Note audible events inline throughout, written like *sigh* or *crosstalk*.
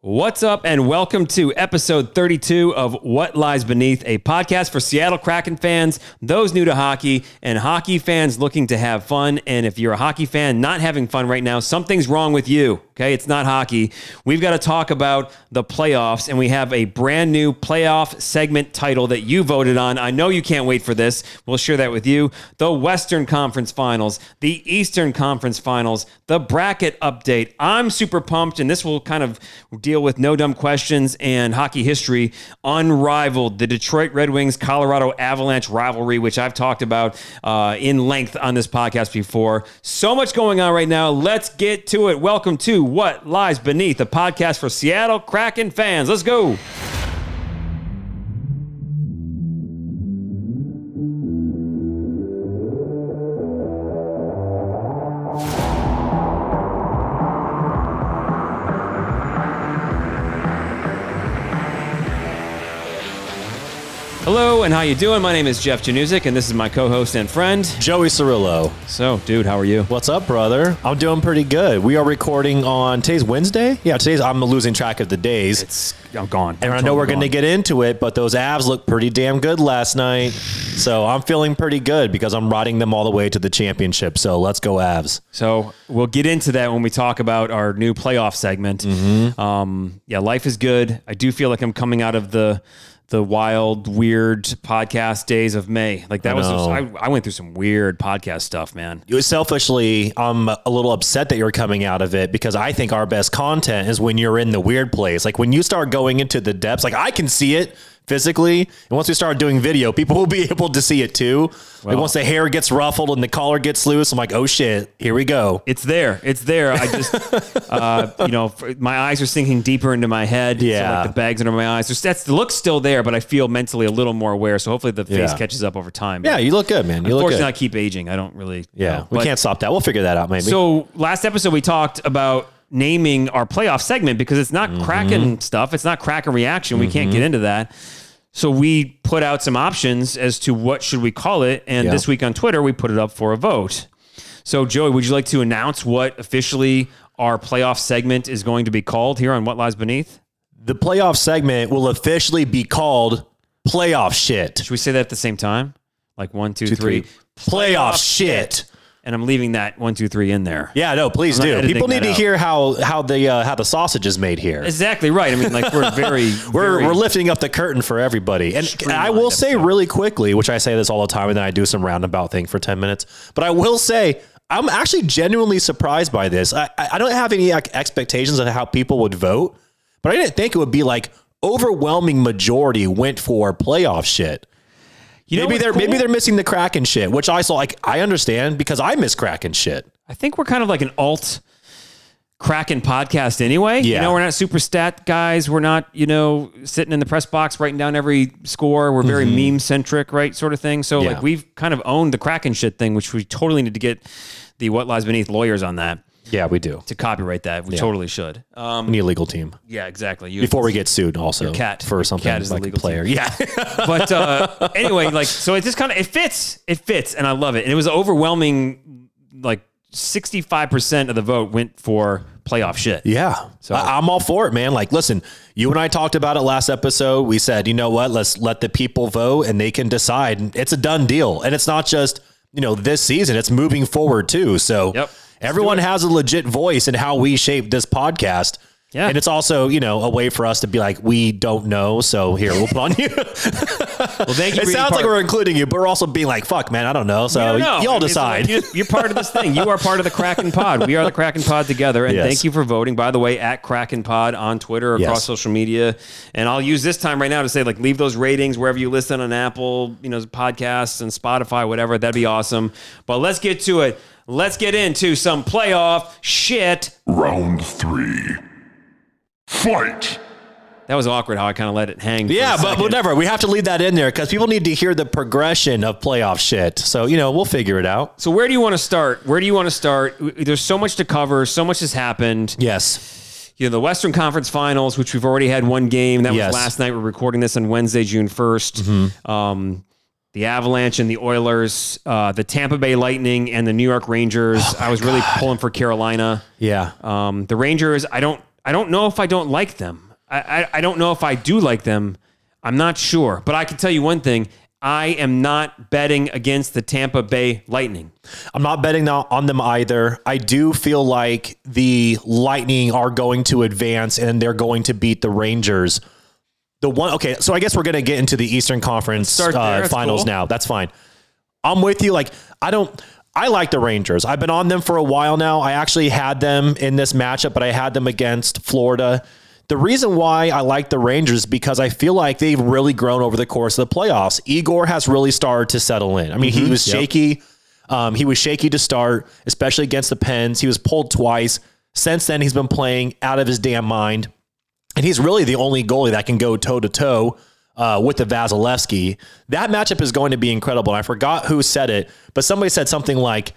What's up, and welcome to episode 32 of What Lies Beneath, a podcast for Seattle Kraken fans, those new to hockey, and hockey fans looking to have fun. And if you're a hockey fan not having fun right now, something's wrong with you. Okay, it's not hockey. We've got to talk about the playoffs, and we have a brand new playoff segment title that you voted on. I know you can't wait for this. We'll share that with you. The Western Conference Finals, the Eastern Conference Finals, the bracket update. I'm super pumped, and this will kind of deal with no dumb questions and hockey history. Unrivaled, the Detroit Red Wings Colorado Avalanche rivalry, which I've talked about uh, in length on this podcast before. So much going on right now. Let's get to it. Welcome to what Lies Beneath, a podcast for Seattle Kraken fans. Let's go. Hello, and how you doing? My name is Jeff Januzik, and this is my co-host and friend. Joey Cirillo. So, dude, how are you? What's up, brother? I'm doing pretty good. We are recording on today's Wednesday. Yeah, today's I'm losing track of the days. It's I'm gone. and I'm I know we're going to gone. get into it, but those Avs look pretty damn good last night. So I'm feeling pretty good because I'm riding them all the way to the championship. So let's go Avs. So we'll get into that when we talk about our new playoff segment. Um, yeah, life is good. I do feel like I'm coming out of the the wild, weird podcast days of May. Like that I was, just, I, I went through some weird podcast stuff, man. You- Selfishly, I'm a little upset that you're coming out of it because I think our best content is when you're in the weird place. Like when you start going into the depths, like I can see it physically. And once we start doing video, people will be *laughs* able to see it too. like once the hair gets ruffled and the collar gets loose, I'm like, oh shit, here we go. It's there. It's there. I just, *laughs* uh, you know, my eyes are sinking deeper into my head. So, Yeah. like the bags under my eyes. There's, that's the look's still there, but I feel mentally a little more aware. So hopefully the face Yeah. catches up over time. Yeah, you look good, man. You look good. I keep aging. I don't really. Yeah, know. we But- can't stop that. We'll figure that out, maybe. So last episode we talked about naming our playoff segment because it's Mm-hmm. not Kraken stuff. It's not Kraken reaction. We can't get into that. So we put out some options as to what should we call it, and Yeah. this week on Twitter we put it up for a vote. So Joey, would you like to announce what officially our playoff segment is going to be called here on What Lies Beneath? the playoff segment will officially be called playoff shit. Should we say that at the same time? Like one, two, three. Playoff shit. And I'm leaving that one, two, three in there. Yeah, no, please do. People need to out. hear how how the uh, how the sausage is made here. Exactly right. I mean, like we're very, *laughs* We're, very- we're lifting up the curtain for everybody. And I will say episode. really quickly, which I say this all the time, and then I do some roundabout thing for 10 minutes. But I will say, I'm actually genuinely surprised by this. I, I I don't have any like, expectations of how people would vote, but I didn't think it would be like overwhelming majority went for playoff shit. You know maybe they're maybe they're missing the Kraken shit, which I saw. Like I understand because I miss Kraken shit. I think we're kind of like an alt Kraken podcast anyway. Yeah. You know, we're not super stat guys. We're not, you know, sitting in the press box writing down every score. We're very meme centric, right? Sort of thing. So Mm-hmm. Yeah. like we've kind of owned the Kraken shit thing, which we totally need to get the What Lies Beneath lawyers on that Yeah, we do. to copyright that. We totally should. Um, We need a legal team yeah, exactly. You, before we get sued. Also, cat. for Your something cat is the like a legal player. team. Yeah, *laughs* but uh, anyway, like so it just kind of it fits. It fits, and I love it. And it was overwhelming, like sixty five percent of the vote went for playoff shit. Yeah. So- I, I'm all for it, man. Like, listen, you and I talked about it last episode. We said, you know what? Let's let the people vote and they can decide. It's a done deal. And it's not just, you know, this season, it's moving forward too. So Yep. Everyone has a legit voice in how we shape this podcast. Yeah. And it's also, you know, a way for us to be like, we don't know. So here, we'll put on you. Well, thank you. *laughs* it sounds like we're including you, but we're also being like, fuck, man, I don't know. So You don't know. y'all It's decide. like you- You're part of this thing. You are part of the Kraken Pod. We are the Kraken Pod together. And Yes. thank you for voting, by the way, at Kraken Pod on Twitter, across Yes. social media. And I'll use this time right now to say, like, leave those ratings wherever you listen on Apple, you know, podcasts and Spotify, whatever. That'd be awesome. But let's get to it. Let's get into some playoff shit. Round three. Fight! That was awkward how I kind of let it hang. Yeah, a but second. whatever. We have to leave that in there because people need to hear the progression of playoff shit. So, you know, we'll figure it out. So where do you want to start? Where do you want to start? There's so much to cover. So much has happened. Yes. You know, the Western Conference Finals, which we've already had one game. That Yes. was last night. We're recording this on Wednesday, June 1st. Um, the Avalanche and the Oilers, uh, the Tampa Bay Lightning and the New York Rangers. I was really pulling for Carolina. Yeah. Um, the Rangers, I don't I don't know if I don't like them. I, I, I don't know if I do like them. I'm not sure. But I can tell you one thing. I am not betting against the Tampa Bay Lightning. I'm not betting on them either. I do feel like the Lightning are going to advance and they're going to beat the Rangers. The one, okay, so I guess we're going to get into the Eastern Conference uh, finals cool. now. That's fine. I'm with you. Like, I don't. I like the Rangers. I've been on them for a while now. I actually had them in this matchup, but I had them against Florida. The reason why I like the Rangers is because I feel like they've really grown over the course of the playoffs. Igor has really started to settle in. I mean, he was shaky. Um, he was shaky to start, especially against the Pens. He was pulled twice. Since then, he's been playing out of his damn mind. And he's really the only goalie that can go toe to toe with the Vasilevsky. That matchup is going to be incredible. And I forgot who said it, but somebody said something like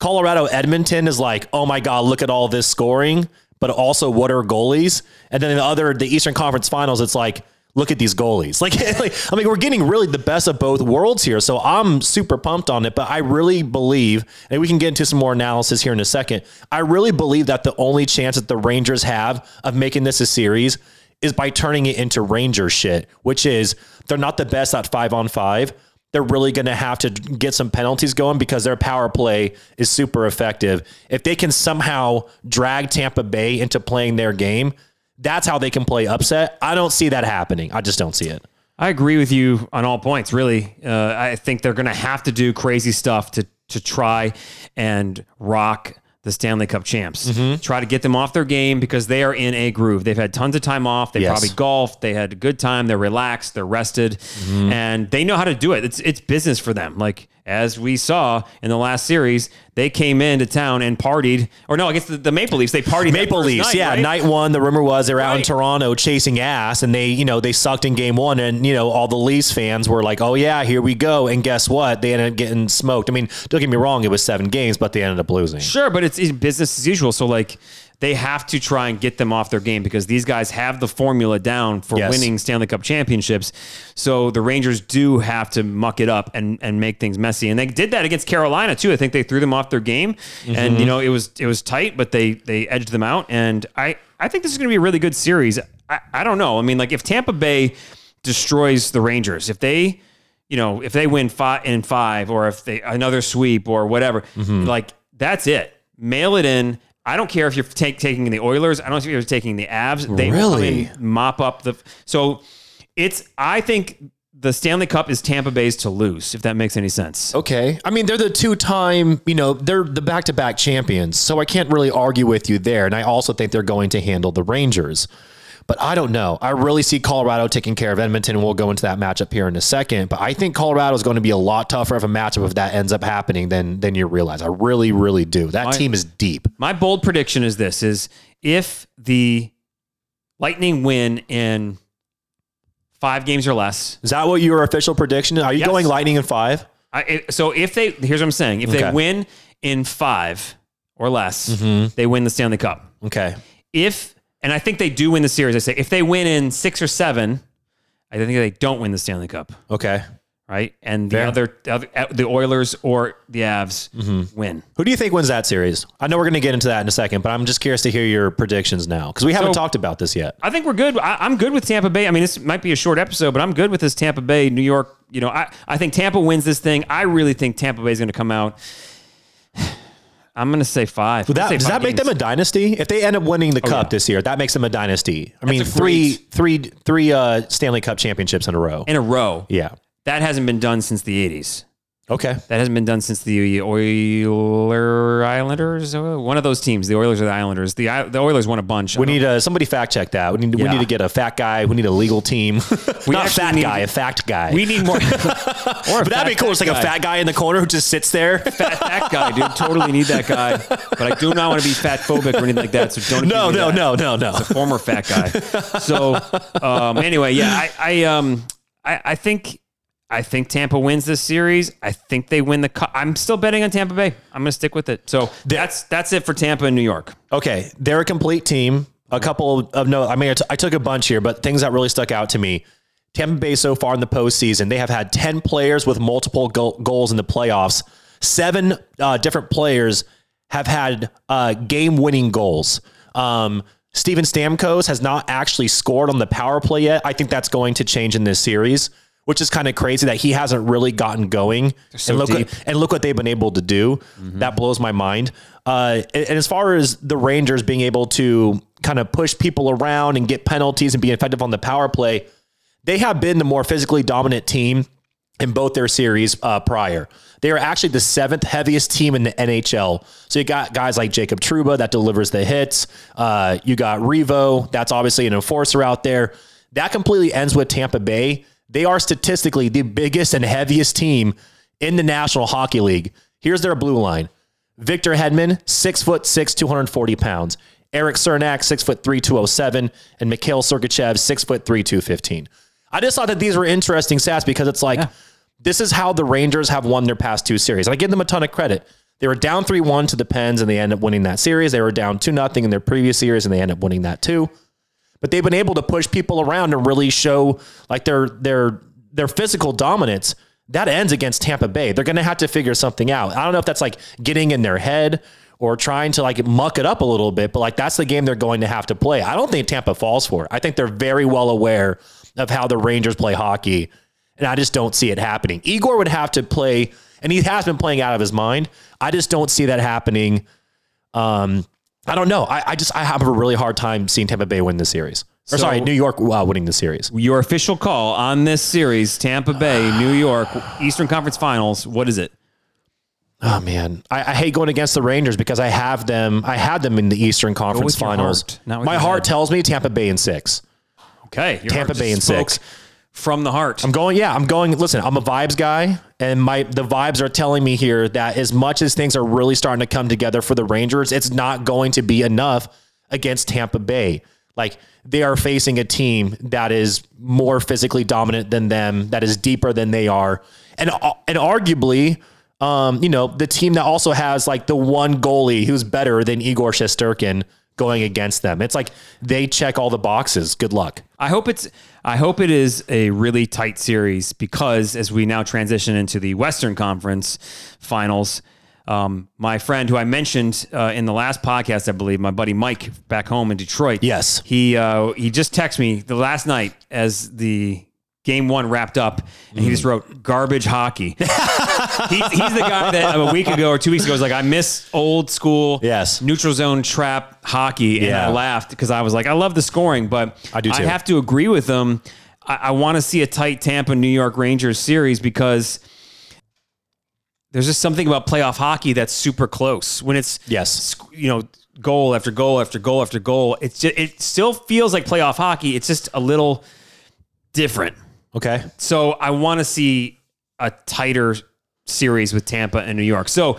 Colorado Edmonton is like, oh my God, look at all this scoring, but also what are goalies? And then the other, the Eastern Conference Finals, it's like, look at these goalies. *laughs* Like, like, I mean, we're getting really the best of both worlds here. So I'm super pumped on it, but I really believe, and we can get into some more analysis here in a second. I really believe that the only chance that the Rangers have of making this a series is by turning it into Ranger shit, which is they're not the best at five on five. They're really going to have to get some penalties going because their power play is super effective. If they can somehow drag Tampa Bay into playing their game, that's how they can play upset. I don't see that happening. I just don't see it. I agree with you on all points. Really, uh, I think they're going to have to do crazy stuff to to try and rock the Stanley Cup champs. Mm-hmm. Try to get them off their game because they are in a groove. They've had tons of time off. They Yes. probably golfed. They had a good time. They're relaxed. They're rested, Mm-hmm. and they know how to do it. It's it's business for them. Like as we saw in the last series, they came into town and partied. Or no, I guess the, the Maple Leafs. They partied. Maple Leafs, night, yeah. right? Night one, the rumor was they were out in Toronto chasing ass, and they, you know, they sucked in game one, and you know, all the Leafs fans were like, "Oh yeah, here we go." And guess what? They ended up getting smoked. I mean, don't get me wrong, it was seven games, but they ended up losing. Sure, but it's, it's business as usual. So like they have to try and get them off their game because these guys have the formula down for Yes. winning Stanley Cup championships. So the Rangers do have to muck it up and and make things messy. And they did that against Carolina too. I think they threw them off their game, and mm-hmm. you know it was it was tight, but they they edged them out. And I I think this is going to be a really good series. I, I don't know. I mean, like if Tampa Bay destroys the Rangers, if they you know, if they win five in five, or if they another sweep or whatever, mm-hmm. like that's it. Mail it in. I don't care if you're take, taking the Oilers. I don't care if you're taking the Avs. They come Really? mop up the. So it's. I think the Stanley Cup is Tampa Bay's to lose. If that makes any sense. Okay. I mean, they're the two time, you know, they're the back to back champions. So I can't really argue with you there. And I also think they're going to handle the Rangers. But I don't know. I really see Colorado taking care of Edmonton, and we'll go into that matchup here in a second. But I think Colorado is going to be a lot tougher of a matchup if that ends up happening than than you realize. I really, really do. That team is deep. My bold prediction is this: is if the Lightning win in five games or less, Is that what your official prediction? Are you Yes. going Lightning in five? I, so if they here's what I'm saying: if Okay. they win in five or less, Mm-hmm. they win the Stanley Cup. Okay. If and I think they do win the series. I say if they win in six or seven, I think they don't win the Stanley Cup, Okay. right? And the Fair. other, the other uh, the Oilers or the Avs Mm-hmm. win. Who do you think wins that series? I know we're going to get into that in a second, but I'm just curious to hear your predictions now because we haven't talked about this yet. I think we're good. I, I'm good with Tampa Bay. I mean, this might be a short episode, but I'm good with this Tampa Bay, New York. You know, I, I think Tampa wins this thing. I really think Tampa Bay is going to come out. I'm going to say five. That, does that make them a dynasty? If they end up winning the cup Oh, yeah. this year, that makes them a dynasty. I mean, a three, three, three uh, Stanley Cup championships in a row. in a row? yeah. That hasn't been done since the 80s. Okay. That hasn't been done since the Oiler Islanders. Uh, One of those teams, the Oilers or the Islanders. The the Oilers won a bunch. We need uh, somebody fact check that. We need we need to get a fat guy. We need a legal team. *laughs* We Not actually fat need- guy, a fact guy. we need more. *laughs* *laughs* or but that'd be cool. It's like a fat guy in the corner who just sits there. fat, fat guy, dude. Totally need that guy. But I do not want to be fat phobic or anything like that. So don't. no, no, no, no, no. It's a former fat guy. So um, anyway, yeah, I, I um I, I think I think Tampa wins this series. I think they win the cup. I'm still betting on Tampa Bay. I'm gonna stick with it. So that's that's it for Tampa and New York. Okay, they're a complete team. A couple of, of no, I mean, I, t- I took a bunch here, but things that really stuck out to me. Tampa Bay so far in the postseason, they have had 10 players with multiple go- goals in the playoffs. Seven uh, different players have had uh, game winning goals. Um, Steven Stamkos has not actually scored on the power play yet. I think that's going to change in this series, which is kind of crazy that he hasn't really gotten going. so and look deep. What, and look what they've been able to do. That blows my mind. Uh, and, and as far as the Rangers being able to kind of push people around and get penalties and be effective on the power play, they have been the more physically dominant team in both their series uh, prior. They are actually the seventh heaviest team in the NHL. So you got guys like Jacob Trouba that delivers the hits. Uh, you got Revo, that's obviously an enforcer out there. That completely ends with Tampa Bay. They are statistically the biggest and heaviest team in the National Hockey League. Here's their blue line. Victor Hedman, six foot six, 240 pounds. Erik Cernak, six foot three, 207, and Mikhail Sergachev, six foot three, 215. I just thought that these were interesting stats because it's like this is how the Rangers have won their past two series. And I give them a ton of credit. They were down 3 1 to the Pens and they end up winning that series. They were down 2 0 in their previous series and they end up winning that too. But they've been able to push people around and really show like their their their physical dominance. That ends against Tampa Bay. They're going to have to figure something out. I don't know if that's like getting in their head or trying to like muck it up a little bit, but like that's the game they're going to have to play. I don't think Tampa falls for it. I think they're very well aware of how the Rangers play hockey, and I just don't see it happening. Igor would have to play, and he has been playing out of his mind. I just don't see that happening. Um, I don't know. I, I just I have a really hard time seeing Tampa Bay win the series. Or So- sorry, New York uh, winning the series. Your official call on this series, Tampa Bay, New York, Eastern Conference Finals. What is it? Oh man, I, I hate going against the Rangers because I have them. I had them in the Eastern Conference with your Finals. heart, not with My your heart head. tells me Tampa Bay in six. Okay, your Tampa heart Bay just in spoke six. From the heart. I'm going. Yeah, I'm going. Listen, I'm a vibes guy, and my the vibes are telling me here that as much as things are really starting to come together for the Rangers, it's not going to be enough against Tampa Bay. Like they are facing a team that is more physically dominant than them, that is deeper than they are, and and arguably. Um, you know, the team that also has like the one goalie who's better than Igor Shesturkin going against them. It's like they check all the boxes. Good luck. I hope it's. I hope it is a really tight series because as we now transition into the Western Conference Finals, um, my friend who I mentioned uh, in the last podcast, I believe, my buddy Mike back home in Detroit. Yes. he uh, he just texted me the last night as the game one wrapped up, and he just wrote "garbage hockey." *laughs* he, he's the guy that a week ago or two weeks ago was like, "I miss old school, Yes. neutral zone trap hockey," and Yeah. I laughed because I was like, "I love the scoring," but I do I too. have to agree with him. I, I want to see a tight Tampa New York Rangers series because there's just something about playoff hockey that's super close when it's Yes. you know goal after goal after goal after goal. It's just, it still feels like playoff hockey. It's just a little different. Okay. So I want to see a tighter series with Tampa and New York. So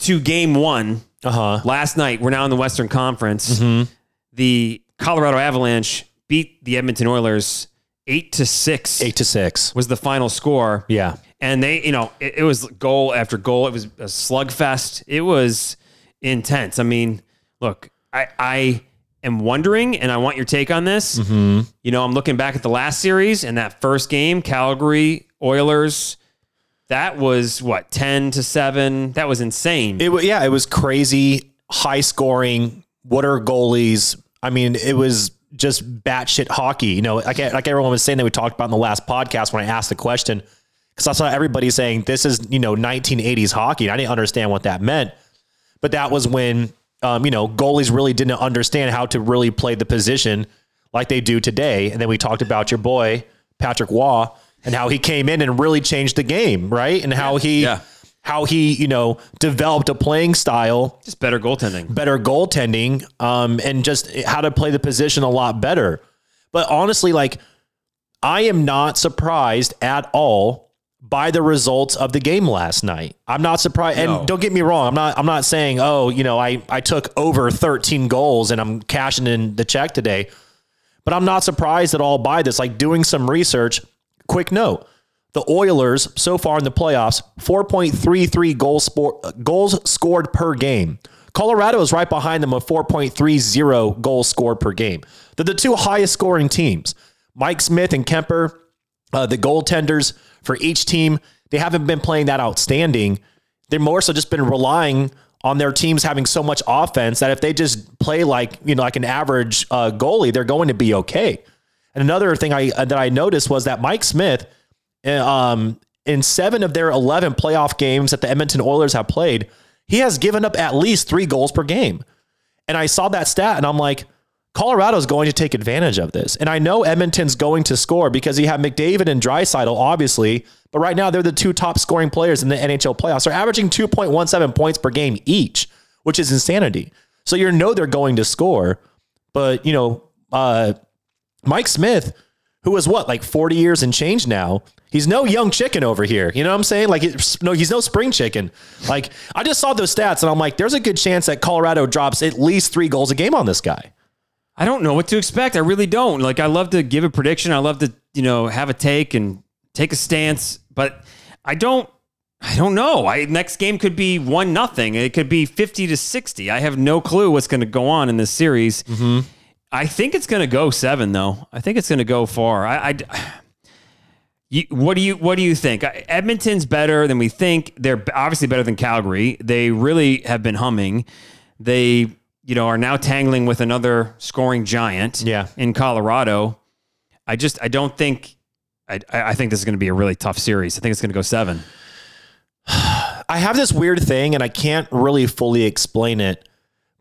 to game one Uh huh. last night, we're now in the Western Conference. Mm-hmm. The Colorado Avalanche beat the Edmonton Oilers eight to six. Eight to six. was the final score. Yeah. And they, you know, it, it was goal after goal. It was a slugfest. It was intense. I mean, look, I, I am wondering, and I want your take on this. Mm-hmm. You know, I'm looking back at the last series and that first game, Calgary Oilers. That was what ten to seven. That was insane. It wa- yeah, it was crazy, high scoring. What are goalies? I mean, it was just batshit hockey. You know, like like everyone was saying that we talked about in the last podcast when I asked the question, because I saw everybody saying this is you know 1980s hockey. And I didn't understand what that meant, but that was when um, you know goalies really didn't understand how to really play the position like they do today. And then we talked about your boy Patrick Roy and how he came in and really changed the game, right? And how he Yeah. how he, you know, developed a playing style, Just better goaltending. better goaltending, um, and just how to play the position a lot better. But honestly, like, I am not surprised at all by the results of the game last night. I'm not surprised. No. And don't get me wrong, I'm not I'm not saying, oh, you know, I, I took over 13 goals and I'm cashing in the check today. But I'm not surprised at all by this. Like doing some research, quick note. The Oilers so far in the playoffs, 4.33 goals, spor- goals scored per game. Colorado is right behind them with 4.30 goals scored per game. They're the two highest scoring teams. Mike Smith and Kuemper, uh, the goaltenders for each team, they haven't been playing that outstanding. They're more so just been relying on their teams having so much offense that if they just play like you know like an average uh, goalie, they're going to be okay. And another thing I uh, that I noticed was that Mike Smith, uh, um, in seven of their eleven playoff games that the Edmonton Oilers have played, he has given up at least three goals per game. And I saw that stat, and I'm like, Colorado's going to take advantage of this. And I know Edmonton's going to score because you have McDavid and Draisaitl, obviously, but right now they're the two top scoring players in the NHL playoffs. They're averaging 2.17 points per game each, which is insanity. So you know they're going to score. But, you know, uh, Mike Smith, who was what, like 40 years and change now, he's no young chicken over here. You know what I'm saying? Like, it's, no, he's no spring chicken. Like, I just saw those stats and I'm like, there's a good chance that Colorado drops at least three goals a game on this guy. I don't know what to expect. I really don't. Like I love to give a prediction. I love to, you know, have a take and take a stance, but I don't I don't know. I next game could be one nothing. It could be 50 to 60. I have no clue what's going to go on in this series. Mm-hmm. I think it's going to go 7 though. I think it's going to go far. I, I you, what do you what do you think? Edmonton's better than we think. They're obviously better than Calgary. They really have been humming. They you know, are now tangling with another scoring giant Yeah. in Colorado. I just I don't think I I think this is going to be a really tough series. I think it's going to go seven. *sighs* I have this weird thing and I can't really fully explain it,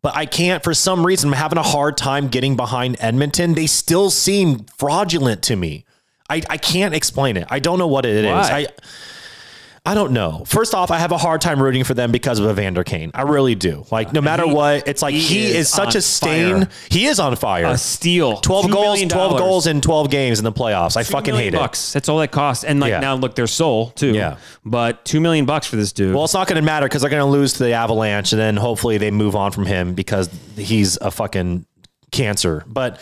but I can't, for some reason, I'm having a hard time getting behind Edmonton. They still seem fraudulent to me. I, I can't explain it. I don't know what it is. Why? I I don't know. First off, I have a hard time rooting for them because of Evander Kane. I really do. Like no matter He- what, it's like he he, is is, such a stain. fire. He is on fire. A steal, 12 $2 goals, 12 goals in 12 games in the playoffs. I fucking hate it. That's all that costs. And like Yeah. now, look, their soul too. Yeah. But two million bucks for this dude. Well, it's not going to matter because they're going to lose to the Avalanche, and then hopefully they move on from him because he's a fucking cancer. But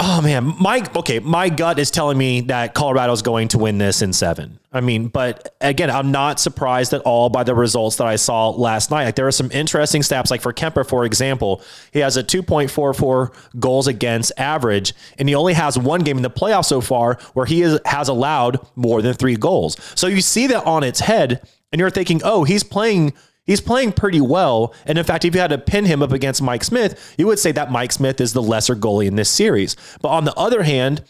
oh man, my okay, my gut is telling me that Colorado's going to win this in seven. I mean, but again, I'm not surprised at all by the results that I saw last night. Like there are some interesting stats. Like for Kuemper, for example, he has a 2.44 goals against average, and he only has one game in the playoffs so far where he is, has allowed more than three goals. So you see that on its head, and you're thinking, oh, he's playing he's playing pretty well. And in fact, if you had to pin him up against Mike Smith, you would say that Mike Smith is the lesser goalie in this series. But on the other hand,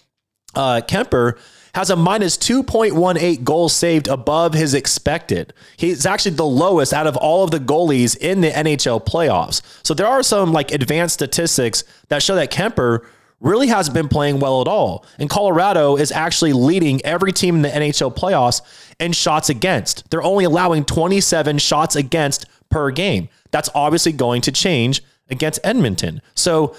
uh, Kuemper has a minus 2.18 goals saved above his expected. He's actually the lowest out of all of the goalies in the NHL playoffs. So there are some like advanced statistics that show that Kuemper really hasn't been playing well at all. And Colorado is actually leading every team in the NHL playoffs in shots against. They're only allowing 27 shots against per game. That's obviously going to change against Edmonton. So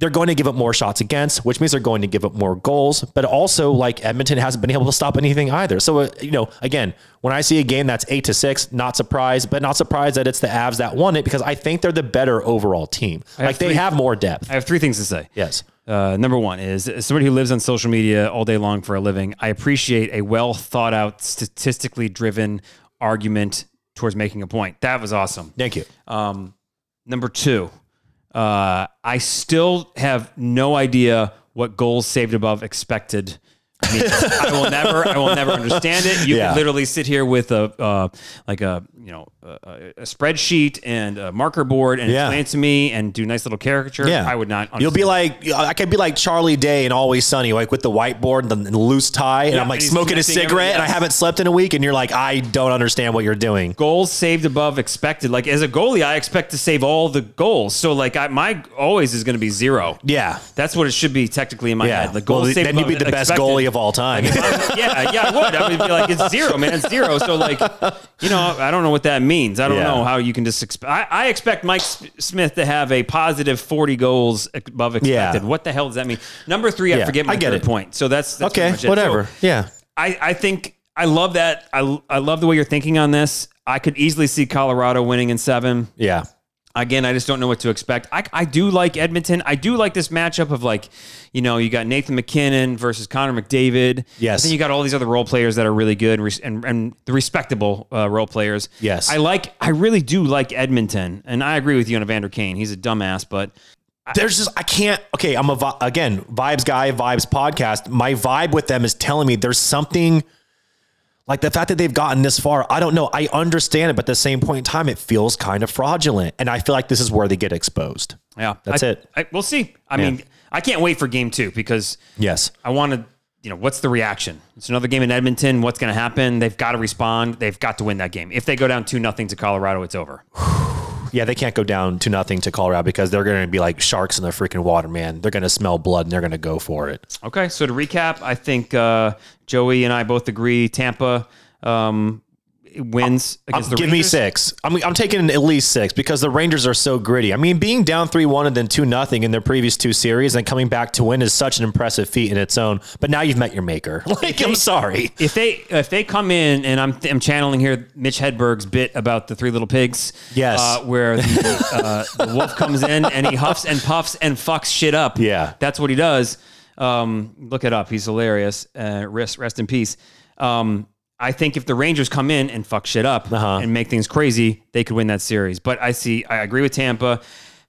they're going to give up more shots against, which means they're going to give up more goals. But also, like Edmonton hasn't been able to stop anything either. So, uh, you know, again, when I see a game that's eight to six, not surprised, but not surprised that it's the Avs that won it because I think they're the better overall team. Like they three- have more depth. I have three things to say. Yes. Uh, number one is as somebody who lives on social media all day long for a living. I appreciate a well thought out, statistically driven argument towards making a point. That was awesome. Thank you. Um, number two, uh, I still have no idea what goals saved above expected. means. *laughs* I will never, I will never understand it. You Yeah. can literally sit here with a, uh, like a, you know, a, a spreadsheet and a marker board and Yeah. explain it to me and do nice little caricature. Yeah, I would not. You'll be like, I could be like Charlie Day and Always Sunny, like with the whiteboard and the, loose tie, and Yeah, I'm like and smoking a cigarette, and I haven't slept in a week, and you're like, I don't understand what you're doing. goals saved above expected. Like as a goalie, I expect to save all the goals. So like I, my always is going to be zero. Yeah, That's what it should be technically in my head. The goals well, saved then you'd be the best expected. goalie of all time. *laughs* yeah, yeah, I would. I would be like, it's zero, man. It's zero. So like, you know, I don't know what that means. I don't Yeah. know how you can just expect. I, I expect Mike Smith to have a positive 40 goals above expected. Yeah. What the hell does that mean? Number three, I forget my I get it. point. So that's, that's okay, whatever. So yeah, I, I think I love that. I, I love the way you're thinking on this. I could easily see Colorado winning in seven. yeah. Again, I just don't know what to expect. I, I do like Edmonton. I do like this matchup of like, you know, you got Nathan MacKinnon versus Connor McDavid. Yes. And then you got all these other role players that are really good and, and, and the respectable uh, role players. Yes. I like, I really do like Edmonton. And I agree with you on Evander Kane. He's a dumbass, but There's just I can't. Okay, I'm a again vibes guy, vibes podcast. My vibe with them is telling me there's something Like the fact that they've gotten this far, I don't know. I understand it, but at the same point in time, it feels kind of fraudulent. And I feel like this is where they get exposed. Yeah, That's I- it. I, we'll see. I mean, I can't wait for game two because Yes. I want to. You know, what's the reaction? It's another game in Edmonton. What's going to happen? They've got to respond. They've got to win that game. If they go down two nothing to Colorado, it's over. *sighs* *sighs* *sighs* Yeah, they can't go down to nothing to Colorado because they're going to be like sharks in the freaking water, man. They're going to smell blood and they're going to go for it. Okay, so to recap, I think uh, Joey and I both agree Tampa um, wins against the Give me six. I'm, I'm taking at least six because the Rangers are so gritty. I mean, being down 3 1 and then 2 nothing in their previous two series and coming back to win is such an impressive feat in its own. But now you've met your maker. *laughs* Like, I'm sorry. If they if they come in and I'm I'm channeling here Mitch Hedberg's bit about the three little pigs, Yes. uh, where the, *laughs* uh, the wolf comes in and he huffs and puffs and fucks shit up. Yeah. that's what he does. Um, look it up. He's hilarious. Uh, rest rest in peace. Um, I think if the Rangers come in and fuck shit up Uh-huh. and make things crazy, they could win that series. But I see, I agree with Tampa.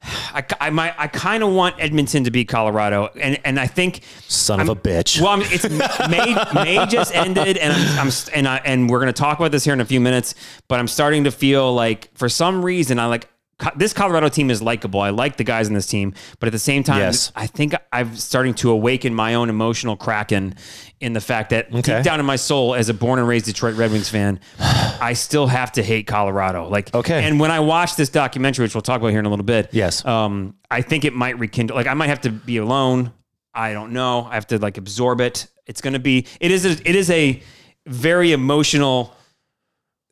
*sighs* I, I might, I kind of want Edmonton to beat Colorado, and and I think Son of a bitch. well, I mean, it's May. May *laughs* just ended, and I'm, I'm and I and we're gonna talk about this here in a few minutes. But I'm starting to feel like, for some reason, I like this Colorado team is likable. I like the guys in this team, but at the same time, Yes. I think I'm starting to awaken my own emotional kraken in the fact that Okay. deep down in my soul, as a born and raised Detroit Red Wings fan, *sighs* I still have to hate Colorado. Like, Okay. And when I watch this documentary, which we'll talk about here in a little bit, Yes. um, I think it might rekindle. Like, I might have to be alone. I don't know. I have to like absorb it. It's going to be. It is. A, it is a very emotional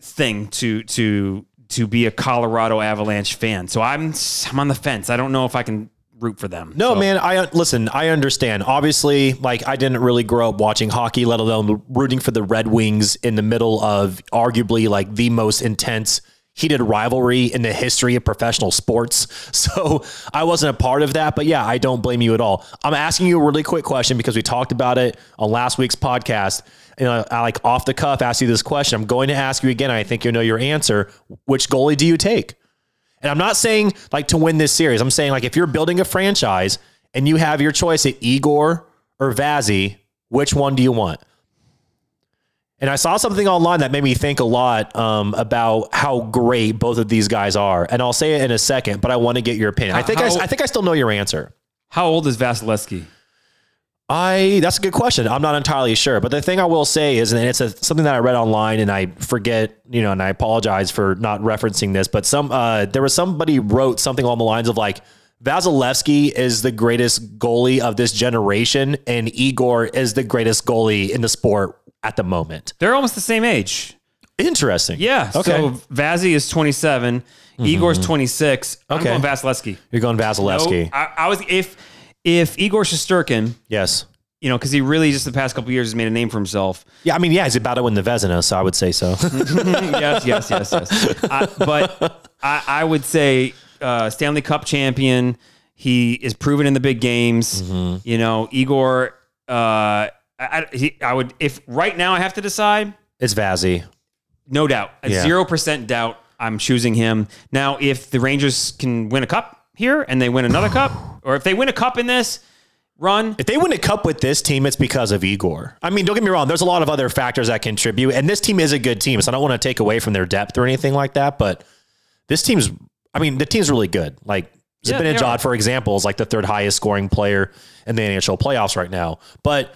thing to to to be a Colorado Avalanche fan. So I'm I'm on the fence. I don't know if I can root for them. No, So- man. I listen. I understand. Obviously, like I didn't really grow up watching hockey, let alone rooting for the Red Wings in the middle of arguably like the most intense, heated rivalry in the history of professional sports. *laughs* So I wasn't a part of that. But yeah, I don't blame you at all. I'm asking you a really quick question because we talked about it on last week's podcast. And I, I like off the cuff asked you this question. I'm going to ask you again. I think you know your answer. Which goalie do you take? And I'm not saying like to win this series. I'm saying like if you're building a franchise and you have your choice at Igor or Vazzy, which one do you want? And I saw something online that made me think a lot um, about how great both of these guys are. And I'll say it in a second, but I want to get your opinion. I think I, I think I still know your answer. How old is Vasilevsky? I that's a good question. I'm not entirely sure, but the thing I will say is, and it's a, something that I read online, and I forget, you know, and I apologize for not referencing this, but some uh, there was somebody wrote something along the lines of like Vasilevsky is the greatest goalie of this generation, and Igor is the greatest goalie in the sport at the moment. They're almost the same age. Interesting. Yeah. Okay. So Vazzy is 27. Igor's 26. I'm Okay. going Vasilevsky. You're going Vasilevsky. No, I, I was if if Igor Shesturkin, yes. you know, because he really just the past couple years has made a name for himself. Yeah. I mean, yeah, he's about to win the Vezina, so I would say so. *laughs* yes, yes, yes, yes. I, but I, I would say uh, Stanley Cup champion. He is proven in the big games. Mm-hmm. You know, Igor. Uh, I, I- he, I would if right now I have to decide. it's Vazzy. No doubt, Yeah. zero percent doubt. I'm choosing him now. If the Rangers can win a cup here and they win another cup, or if they win a cup in this run, If they win a cup with this team, it's because of Igor. I mean, don't get me wrong. There's a lot of other factors that contribute, and this team is a good team. So I don't want to take away from their depth or anything like that. But this team's, I mean, the team's really good. Like Yeah, they are. For example, is like the third highest scoring player in the NHL playoffs right now. But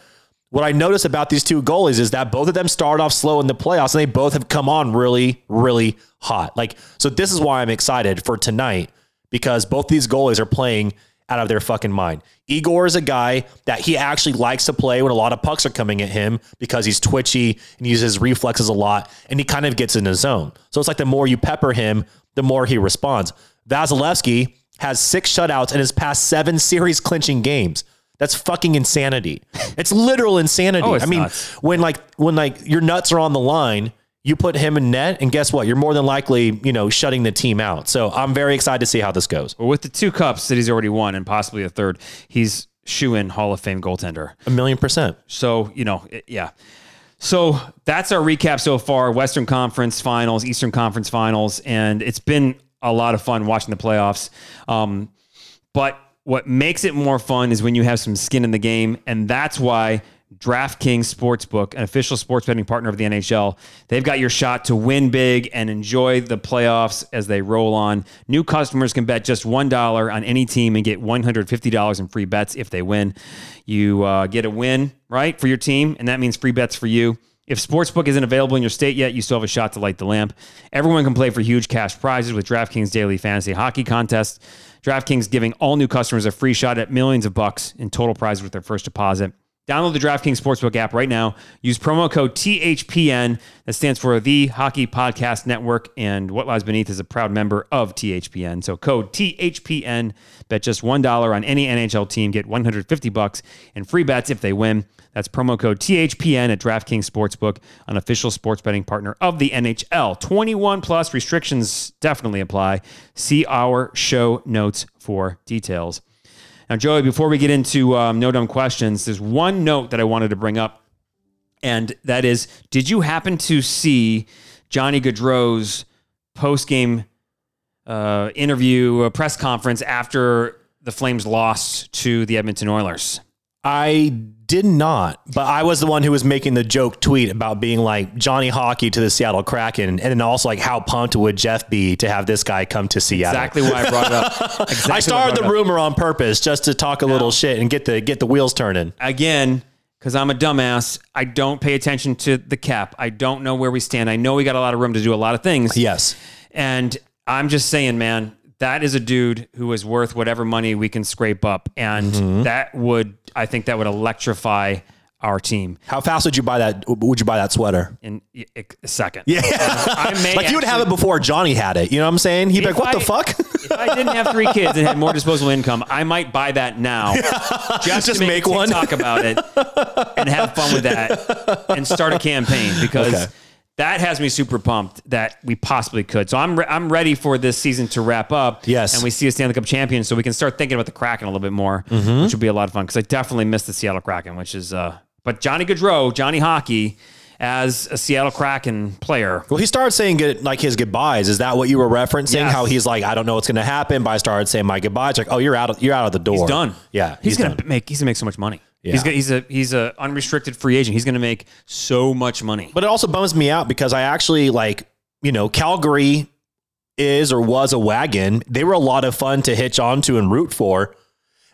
what I notice about these two goalies is that both of them started off slow in the playoffs, and they both have come on really, really hot. Like, so this is why I'm excited for tonight because both these goalies are playing out of their fucking mind. Igor is a guy that he actually likes to play when a lot of pucks are coming at him because he's twitchy and uses reflexes a lot and he kind of gets in his zone. So it's like the more you pepper him, the more he responds. Vasilevsky has six shutouts in his past seven series clinching games. That's fucking insanity. It's literal insanity. Oh, it's I mean, nuts. when like when like your nuts are on the line, you put him in net, and guess what? You're more than likely, you know, shutting the team out. So I'm very excited to see how this goes. with the two cups that he's already won and possibly a third, he's shoe in Hall of Fame goaltender. A million percent. So, you know, it- yeah. So that's our recap so far Western Conference finals, Eastern Conference finals, and it's been a lot of fun watching the playoffs. Um, but what makes it more fun is when you have some skin in the game, and that's why DraftKings Sportsbook, an official sports betting partner of the NHL. They've got your shot to win big and enjoy the playoffs as they roll on. New customers can bet just $1 on any team and get $150 in free bets if they win. You uh, get a win, right, for your team, and that means free bets for you. If Sportsbook isn't available in your state yet, you still have a shot to light the lamp. Everyone can play for huge cash prizes with DraftKings Daily Fantasy Hockey Contest. DraftKings giving all new customers a free shot at millions of bucks in total prizes with their first deposit. Download the DraftKings Sportsbook app right now. Use promo code THPN. That stands for the Hockey Podcast Network. And What Lies Beneath is a proud member of THPN. So code THPN. Bet just $1 on any NHL team. Get 150 bucks in free bets if they win. That's promo code THPN at DraftKings Sportsbook, an official sports betting partner of the NHL. 21 plus restrictions definitely apply. See our show notes for details. Now, Joey, before we get into um, no dumb questions, there's one note that I wanted to bring up, and that is: Did you happen to see Johnny Gaudreau's post game uh, interview, a press conference after the Flames lost to the Edmonton Oilers? I did not, but I was the one who was making the joke tweet about being like Johnny Hockey to the Seattle Kraken, and then also like how pumped would Jeff be to have this guy come to Seattle? Exactly why I brought it up. *laughs* Exactly I started brought the up. rumor on purpose just to talk a little shit and get the get the wheels turning. again, because I'm a dumbass, I don't pay attention to the cap. I don't know where we stand. I know we got a lot of room to do a lot of things. Yes. And I'm just saying, man, that is a dude who is worth whatever money we can scrape up. And Mm-hmm. that would, I think that would electrify our team How fast would you buy that? Would you buy that sweater? in a second. Yeah. I *laughs* may like you would have it before Johnny had it. You know what I'm saying? He'd be like, "What the fuck?" If I didn't have three kids and had more *laughs* disposable income, I might buy that now. *laughs* Just, Just to make make, one. Talk about it and have fun with that and start a campaign because Okay. That has me super pumped that we possibly could. So I'm re- I'm ready for this season to wrap up. Yes. and we see a Stanley Cup champion, so we can start thinking about the Kraken a little bit more, Mm-hmm. which would be a lot of fun because I definitely miss the Seattle Kraken, which is uh. But Johnny Gaudreau, Johnny Hockey, as a Seattle Kraken player, Well, he started saying good, like his goodbyes. Is that what you were referencing? Yes. How he's like, I don't know what's going to happen, but I started saying my goodbyes. Like, oh, you're out. Of, you're out of the door. He's done. Yeah, he's, he's gonna done. make. He's gonna make so much money. Yeah. He's gonna, he's a he's a unrestricted free agent. He's gonna make so much money. But it also bums me out because I actually like, you know, Calgary is or was a wagon. They were a lot of fun to hitch onto and root for.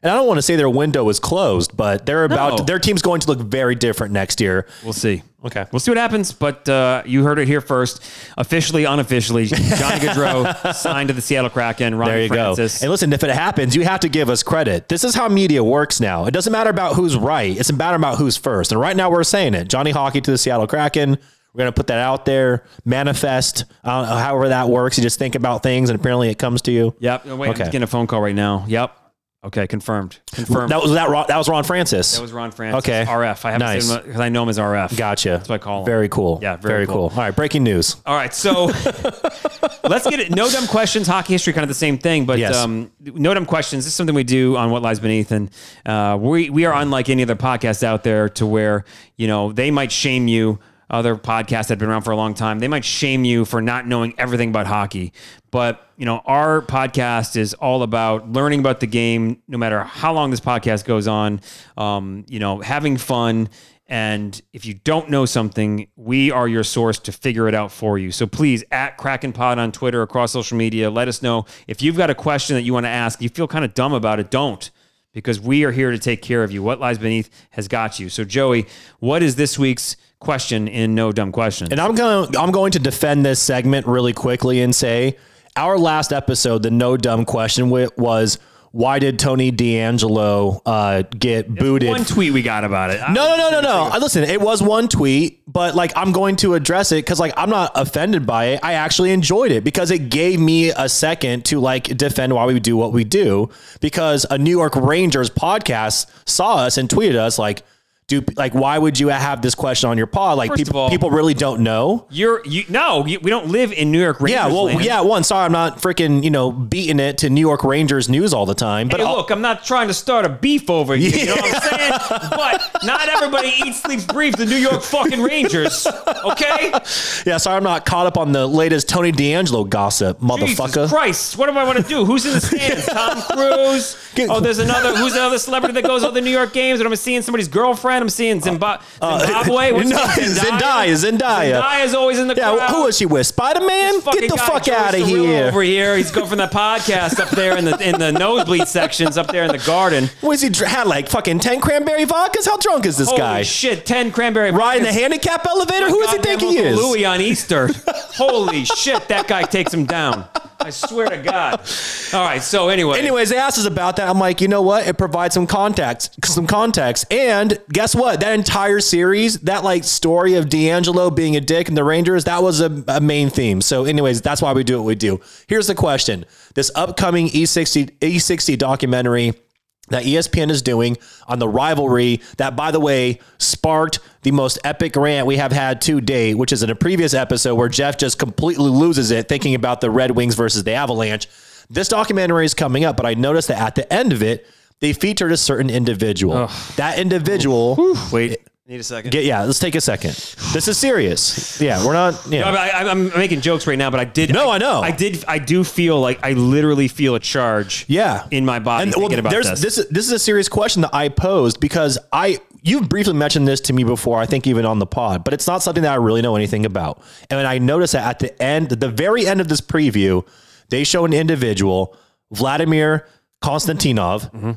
And I don't want to say their window is closed, but they're about No. their team's going to look very different next year. We'll see. Okay. We'll see what happens. But uh, you heard it here first, officially, unofficially. Johnny Gaudreau *laughs* signed to the Seattle Kraken. Ron There you Francis. go. And listen, if it happens, you have to give us credit. This is how media works now. It doesn't matter about who's right. It's matter about who's first. And right now we're saying it. Johnny Hockey to the Seattle Kraken. We're going to put that out there, manifest, uh, however that works. You just think about things and apparently it comes to you. Yep. Oh, wait, Okay. I'm getting a phone call right now. Yep. Okay. Confirmed. Confirmed. That was that. Ron, that was Ron Francis. That was Ron Francis. Okay. RF. I have Nice. to say because I know him as RF. Gotcha. That's what I call him. Very cool. Yeah, very cool. cool. All right, breaking news. All right, so *laughs* let's get it. No dumb questions. Hockey history, kind of the same thing, but Yes. um, no dumb questions. This is something we do on What Lies Beneath, and uh, we we are unlike any other podcast out there to where you know they might shame you. Other podcasts that have been around for a long time, they might shame you for not knowing everything about hockey. But you know, our podcast is all about learning about the game, no matter how long this podcast goes on. Um, you know, having fun. And if you don't know something, we are your source to figure it out for you. So please, at Kraken Pod on Twitter, across social media, let us know. If you've got a question that you want to ask, you feel kind of dumb about it, don't, because we are here to take care of you. What Lies Beneath has got you. So, Joey, what is this week's question in No Dumb Questions? And I'm going I'm going to defend this segment really quickly and say our last episode, the no dumb question was why did Tony DeAngelo uh, get booted? One tweet we got about it. no, no, no, no, no. I Listen, it was one tweet, but like I'm going to address it because like I'm not offended by it. I actually enjoyed it because it gave me a second to like defend why we do what we do. Because a New York Rangers podcast saw us and tweeted us like, "Do like why would you have this question on your pod? Like First people all- people really don't know." You're you no, you, we don't live in New York Rangers. Yeah, well, land. yeah. One, sorry, I'm not freaking you know beating it to New York Rangers news all the time. But Hey, look, I'm not trying to start a beef over here. You know what I'm *laughs* saying? But not everybody eats, sleeps, breathes the New York fucking Rangers. Okay? yeah, sorry, I'm not caught up on the latest Tony DeAngelo gossip, motherfucker. Jesus Christ. What do I want to do? Who's in the stands? Tom Cruise? *laughs* Oh, there's another. Who's another celebrity that goes to the New York games and I'm seeing somebody's girlfriend? Tonight? I'm seeing Zimba- uh, uh, Zimbabwe. *laughs* What's no? Zendaya, Zendaya. Zendaya's always in the Yeah, crowd. who is she with? Spider Man? Get the fuck out of here. Over here, he's going from the podcast up there in the in the nosebleed sections up there in the garden. Was he had like fucking ten cranberry vodkas? How drunk is this Holy guy? shit! Ten cranberry. Riding the handicap elevator? Who does he Goddamn think he is? Louis on Easter. *laughs* Holy shit! That guy takes him down. I swear to God. All right. So anyway. Anyways, they asked us about that. I'm like, you know what? It provides some context, some context. And guess what? That entire series, that like story of DeAngelo being a dick and the Rangers, that was a, a main theme. So, anyways, that's why we do what we do. Here's the question: This upcoming E E60 E60 documentary that ESPN is doing on the rivalry that, by the way, sparked the most epic rant we have had to date, which is in a previous episode where Jeff just completely loses it thinking about the Red Wings versus the Avalanche. This documentary is coming up, but I noticed that at the end of it, they featured a certain individual. That individual, Wait. Need a second. get, yeah, let's take a second. This is serious. Yeah, we're not. Yeah. I, I, I'm making jokes right now, but I did. No, I know. I did. I do feel like I literally feel a charge. Yeah, in my body And, thinking about there's, this. this. is- This is a serious question that I posed because I you've briefly mentioned this to me before. I think even on the pod, but it's not something that I really know anything about. And I noticed that at the end, the very end of this preview, they show an individual, Vladimir Konstantinov. Mm-hmm.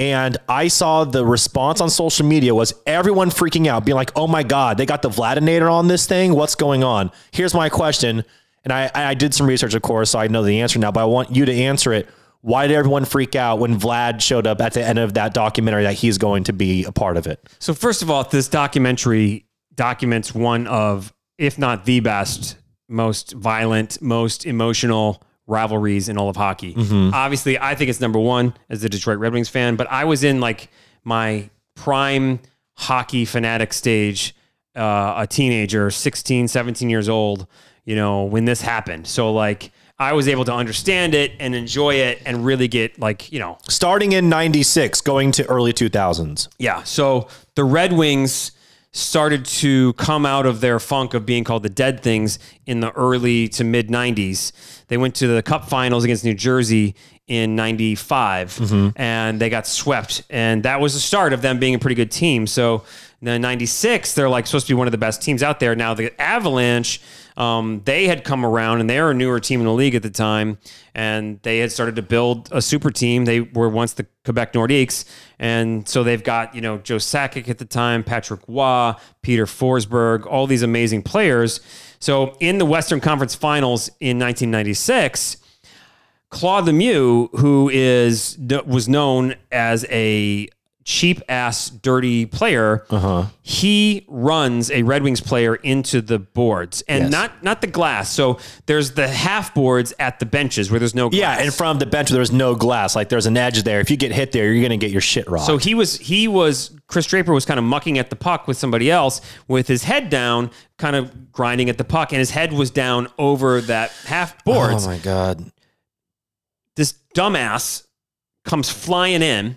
And I saw the response on social media was everyone freaking out, being like, "Oh my god, they got the Vladinator on this thing. What's going on?" Here's my question, and I I did some research, of course, so I know the answer now. But I want you to answer it. Why did everyone freak out when Vlad showed up at the end of that documentary that he's going to be a part of it? So first of all, this documentary documents one of, if not the best, most violent, most emotional rivalries in all of hockey. Obviously, I think it's number one as a Detroit Red Wings fan, but I was in like my prime hockey fanatic stage, uh, a teenager, 16, 17 years old, you know, when this happened. So like I was able to understand it and enjoy it and really get like, you know, Starting in '96, going to early 2000s. yeah. So the Red Wings started to come out of their funk of being called the Dead Things in the early to mid 90s. They went to the Cup Finals against New Jersey in 95 mm-hmm. and they got swept. And that was the start of them being a pretty good team. So in 96, they're like supposed to be one of the best teams out there. Now the Avalanche, um, they had come around and they were a newer team in the league at the time. And they had started to build a super team. They were once the Quebec Nordiques. And so they've got, you know, Joe Sakic at the time, Patrick Roy, Peter Forsberg, all these amazing players. So in the Western Conference Finals in 1996, Claude Lemieux, who is was known as a cheap ass dirty player, uh-huh. he runs a Red Wings player into the boards and Yes. not not the glass. So there's the half boards at the benches where there's no glass. Yeah, and from the bench, where there's no glass. Like there's an edge there. If you get hit there, you're gonna get your shit rocked. So he was he was Chris Draper was kind of mucking at the puck with somebody else with his head down, kind of grinding at the puck, and his head was down over that half boards. oh my god. this dumbass comes flying in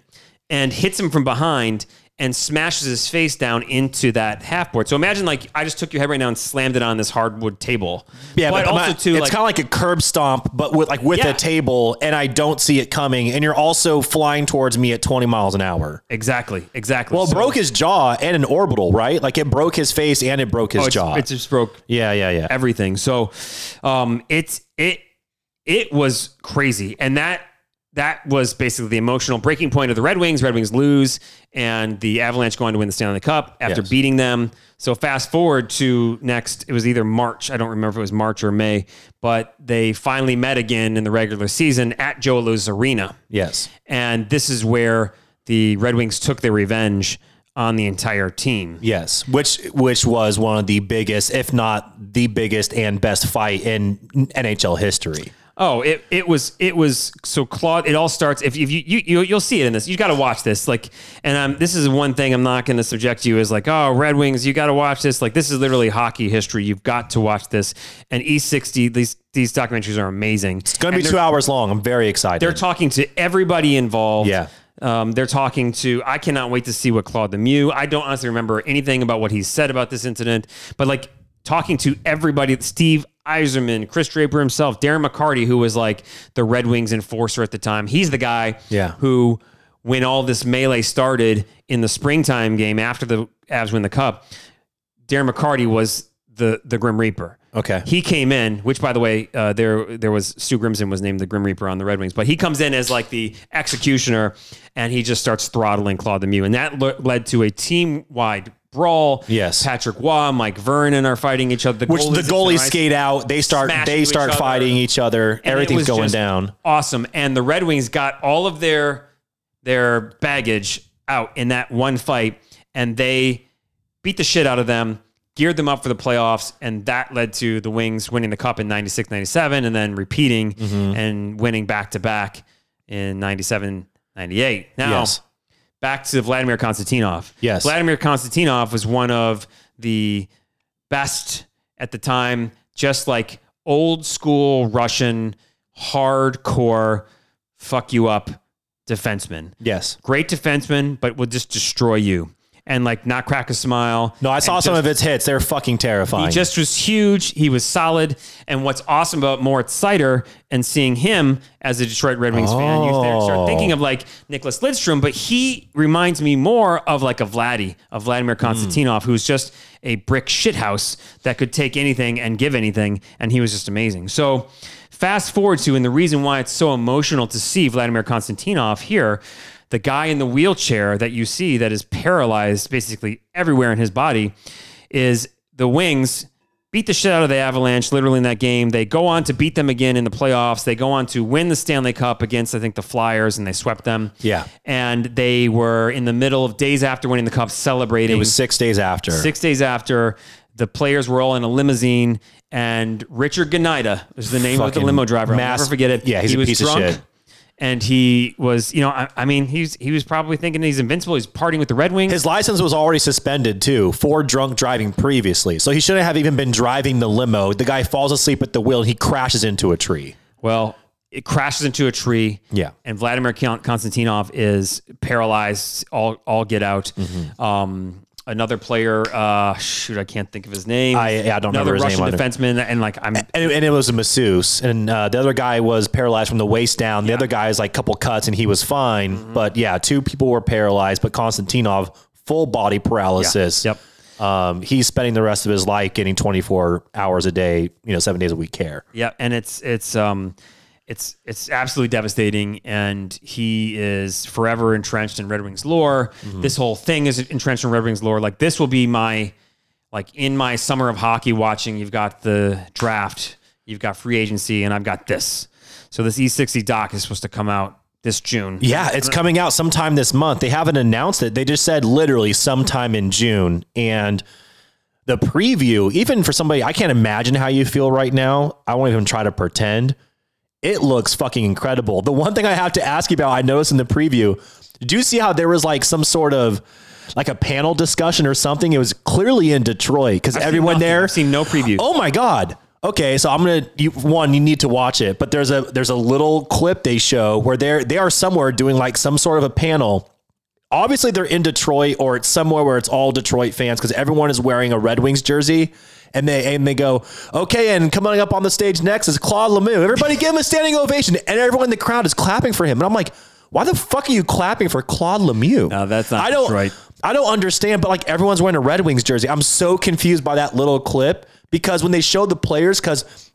and hits him from behind and smashes his face down into that half board. So imagine like I just took your head right now and slammed it on this hardwood table. Yeah, but, also but too it's like kind of like a curb stomp, but with like with Yeah. a table, and I don't see it coming, and you're also flying towards me at 20 miles an hour. exactly, exactly. Well, it So- broke his jaw and an orbital, right? Like it broke his face and it broke his oh, jaw. It just broke yeah, yeah, yeah. everything. So um, it's it it was crazy, and that that was basically the emotional breaking point of the Red Wings. Red Wings lose, and the Avalanche go on to win the Stanley Cup after Yes. beating them. So fast forward to next, it was either March. I don't remember if it was March or May, but they finally met again in the regular season at Joe Louis Arena, Yes. and this is where the Red Wings took their revenge on the entire team. Yes, which which was one of the biggest, if not the biggest and best fight in NHL history. Oh, it, it was it was so Claude. It all starts if, if you you you you'll see it in this. You got to watch this. Like, and I'm this is one thing I'm not going to subject you is like, oh, Red Wings. You got to watch this. Like, this is literally hockey history. You've got to watch this. And E60. These these documentaries are amazing. It's going to be two hours long. I'm very excited. They're talking to everybody involved. Yeah. Um, they're talking to. I cannot wait to see what Claude Lemieux. I don't honestly remember anything about what he said about this incident, but like talking to everybody, Steve Yzerman, Chris Draper himself, Darren McCarty, who was like the Red Wings enforcer at the time. He's the guy Yeah. who when all this melee started in the springtime game after the Avs win the cup, Darren McCarty was the the Grim Reaper. Okay. He came in, which by the way, uh, there there was Stu Grimson was named the Grim Reaper on the Red Wings, but he comes in as like the executioner, and he just starts throttling Claude Lemieux, and that le- led to a team wide brawl. Yes. Patrick Roy, Mike Vernon are fighting each other. Which the goalies goalies skate out. They start. They start each other. fighting each other. And Everything's going down. Awesome. And the Red Wings got all of their their baggage out in that one fight, and they beat the shit out of them, geared them up for the playoffs, and that led to the Wings winning the cup in 96, 97, and then repeating Mm-hmm. and winning back to back in 97, 98. Now, Yes. Back to Vladimir Konstantinov. Yes. Vladimir Konstantinov was one of the best at the time, just like old school Russian hardcore fuck you up defenseman. Yes. Great defenseman, but will just destroy you and like not crack a smile. No, I saw some just- of its hits. They're fucking terrifying. he just was huge. He was solid. And what's awesome about Moritz Seider and seeing him as a Detroit Red Wings fan, you Oh. start thinking of like Nicklas Lidstrom, but he reminds me more of like a Vladdy, of Vladimir Hmm. Konstantinov, who's just a brick shithouse that could take anything and give anything. And he was just amazing. So fast forward to, and the reason why it's so emotional to see Vladimir Konstantinov here, the guy in the wheelchair that you see that is paralyzed basically everywhere in his body is the Wings beat the shit out of the Avalanche literally in that game. They go on to beat them again in the playoffs. They go on to win the Stanley Cup against I think the Flyers and they swept them. Yeah. And they were in the middle of days after winning the cup celebrating. it was six days after. Six days after, the players were all in a limousine, and Richard Gnida is the name of the limo driver. I'll mass- never forget it. yeah, he's he a was piece of drunk, shit. And he was, you know, I, I mean, he's he was probably thinking he's invincible. He's partying with the Red Wings. His license was already suspended too for drunk driving previously. So he shouldn't have even been driving the limo. The guy falls asleep at the wheel and he crashes into a tree. Well, it crashes into a tree. Yeah. And Vladimir Konstantinov is paralyzed, all all get out. Mm-hmm. Um, another player, uh, shoot, I can't think of his name. I- yeah, I don't another remember his Russian name defenseman, and like I'm. And it, and it was a masseuse. And uh, the other guy was paralyzed from the waist down. The other guy is like a couple cuts and he was fine. Mm-hmm. But yeah, two people were paralyzed, but Konstantinov, full body paralysis. Yep. Um, he's spending the rest of his life getting 24 hours a day, you know, seven days a week care. Yeah, and it's it's um it's it's absolutely devastating, and he is forever entrenched in Red Wings lore. Mm-hmm. This whole thing is entrenched in Red Wings lore. Like this will be my like in my summer of hockey watching. You've got the draft, you've got free agency, and I've got this. So this E60 doc is supposed to come out this June. Yeah, it's coming out sometime this month. They haven't announced it. They just said literally sometime in June. And the preview, even for somebody, I can't imagine how you feel right now. I won't even try to pretend. It looks fucking incredible. The one thing I have to ask you about, I noticed in the preview, did you see how there was like some sort of like a panel discussion or something? It was clearly in Detroit because everyone there. I've seen no preview. Oh my god. Okay, so I'm gonna you, one. You need to watch it, but there's a there's a little clip they show where they're they are somewhere doing like some sort of a panel. Obviously, they're in Detroit or it's somewhere where it's all Detroit fans because everyone is wearing a Red Wings jersey, and they and they go, okay, and coming up on the stage next is Claude Lemieux. Everybody give him a standing ovation, and everyone in the crowd is clapping for him. And I'm like, why the fuck are you clapping for Claude Lemieux? No, that's not I don't. Detroit. I don't understand, but like everyone's wearing a Red Wings jersey. I'm so confused by that little clip because when they showed the players, because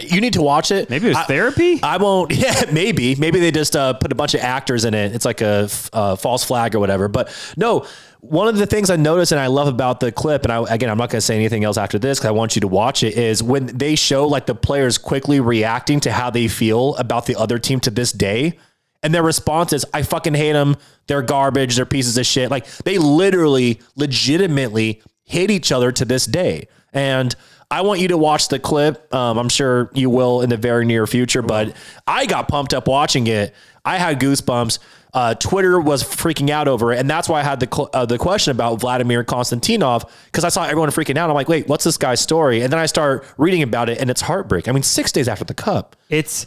you need to watch it. Maybe it was I- therapy. I won't. *laughs* Yeah, maybe. Maybe they just uh, put a bunch of actors in it. It's like a uh, false flag or whatever. But no, one of the things I noticed and I love about the clip, and I, again, I'm not going to say anything else after this because I want you to watch it, is when they show like the players quickly reacting to how they feel about the other team to this day. And their response is, I fucking hate them. They're garbage. They're pieces of shit. Like they literally, legitimately hate each other to this day. And I want you to watch the clip. Um, I'm sure you will in the very near future, but I got pumped up watching it. I had goosebumps. Uh, Twitter was freaking out over it, and that's why I had the cl- uh, the question about Vladimir Konstantinov because I saw everyone freaking out. I'm like, wait, what's this guy's story? And then I start reading about it, and it's heartbreak. I mean, six days after the cup. It's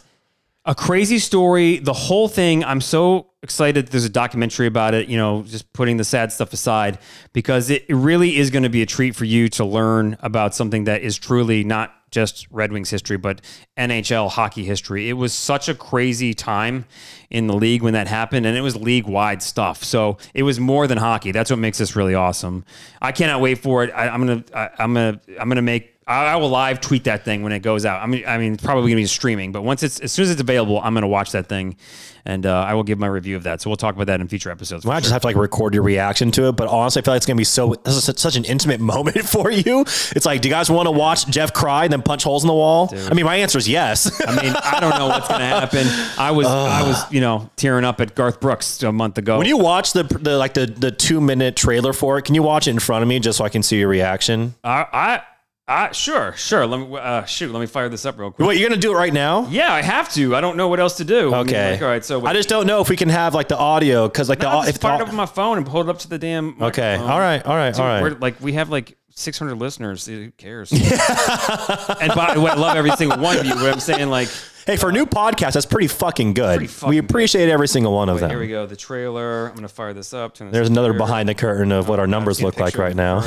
a crazy story. The whole thing, I'm so excited. There's a documentary about it, you know, just putting the sad stuff aside, because it really is going to be a treat for you to learn about something that is truly not just Red Wings history, but NHL hockey history. It was such a crazy time in the league when that happened, and it was league wide stuff. So it was more than hockey. That's what makes this really awesome. I cannot wait for it. I, I'm gonna, I, I'm gonna, I'm gonna make. I, I will live tweet that thing when it goes out. I mean, I mean, it's probably gonna be streaming, but once it's as soon as it's available, I'm gonna watch that thing, and uh, I will give my review of that. So we'll talk about that in future episodes. for I sure. just have to like record your reaction to it, but honestly, I feel like it's gonna be so this is such- an intimate *laughs* moment for you. It's like, do you guys want to watch Jeff cry and then punch holes in the wall? I mean, my answer is yes. I mean, I don't know what's going to happen. I was, I was, you know, tearing up at Garth Brooks a month ago. when you watch the the like the the two minute trailer for it, can you watch it in front of me just so I can see your reaction? I, I, I, sure, sure. Let me, uh, shoot, let me fire this up real quick. What you're gonna do it right now? Yeah, I have to. I don't know what else to do. Okay. like, all right. So I just don't know if we can have like the audio because like no, the I just if the, fired up on my phone and pulled it up to the damn. okay, microphone. all right, all right, Dude, all right. We're, like we have like 600 listeners. Who cares? and by the way, I love every single one of you. But I'm saying like, Hey, for a new podcast, that's pretty fucking good. Pretty fucking we appreciate every single one of them. here we go. The trailer. I'm gonna fire this up. this There's another behind the curtain of what our numbers look like right now.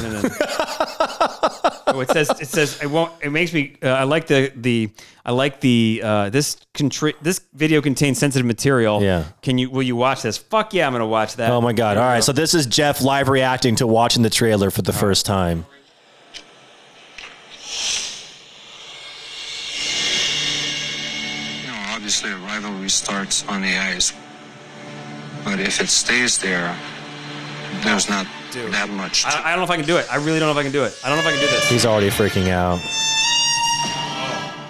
Vernon and- oh, it says it says it won't. It makes me. Uh, I like the the. I like the uh, this contri- This video contains sensitive material. Yeah. Can you? Will you watch this? Fuck yeah, I'm gonna watch that. Oh my god! Here All we right, go. so this is Jeff live reacting to watching the trailer for the first time. You know, obviously a rivalry starts on the ice, but if it stays there, there's not Dude. that much. I, I don't know if I can do it. I really don't know if I can do it. I don't know if I can do this. He's already freaking out.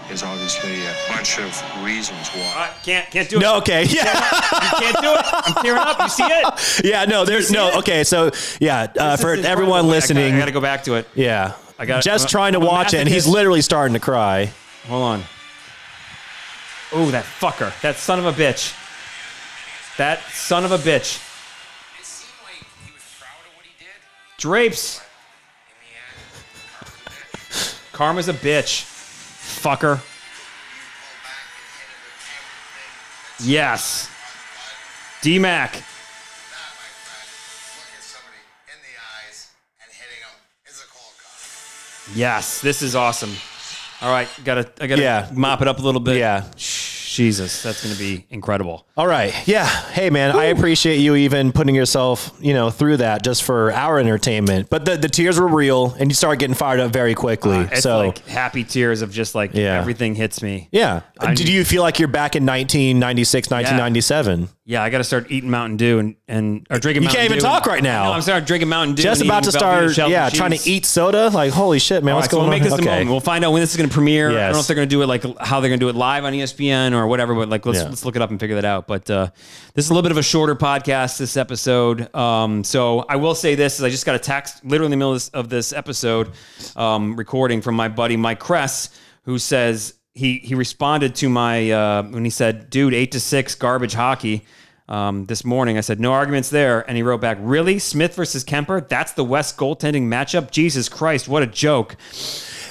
There's obviously a bunch of reasons why. I can't can't do it. No, okay, yeah, I can't do it. I'm tearing up. You see it? *laughs* yeah, no, there's no, it? okay, so yeah, uh, This for is everyone incredible. I gotta- listening, I gotta go back to it. yeah, I got- just I'm a- trying to I'm a watch it, and he's masochist. literally starting to cry. Hold on. Oh, that fucker. That son of a bitch. That son of a bitch. Drapes. In the end, Karma's a bitch. Fucker. Yes. D Mac. that, my friend, looking somebody in the eyes and hitting them is a cold call. Yes. This is awesome. All right. Gotta, I gotta Yeah. mop it up a little bit. Yeah. Jesus. That's going to be incredible. All right. Yeah. Hey, man, I appreciate you even putting yourself, you know, through that just for our entertainment. But the, the tears were real, and you started getting fired up very quickly. Uh, it's so, like happy tears of just like Yeah. everything hits me. yeah. I- Did you feel like you're back in 1996, 1997? Yeah, I got to start eating Mountain Dew and, and or drinking. Mountain Dew. You Mountain can't even Dew. talk right now. No, I'm starting drinking Mountain Dew. Just and about to eating Velveeta start, yeah, and trying to cheese. eat soda. Like, holy shit, man, All what's right, so going we'll make on? this the moment. We'll find out when this is going to premiere. I don't know if they're going to do it like how they're going to do it live on ESPN or whatever, but like let's Yeah. let's look it up and figure that out. But uh, this is a little bit of a shorter podcast this episode. Um, so I will say this: is I just got a text literally in the middle of this, of this episode um, recording from my buddy Mike Kress, who says he he responded to my uh, when he said, "Dude, eight to six garbage hockey." Um, this morning, I said, no arguments there. And he wrote back, really? Smith versus Kuemper? That's the West goaltending matchup? Jesus Christ, what a joke.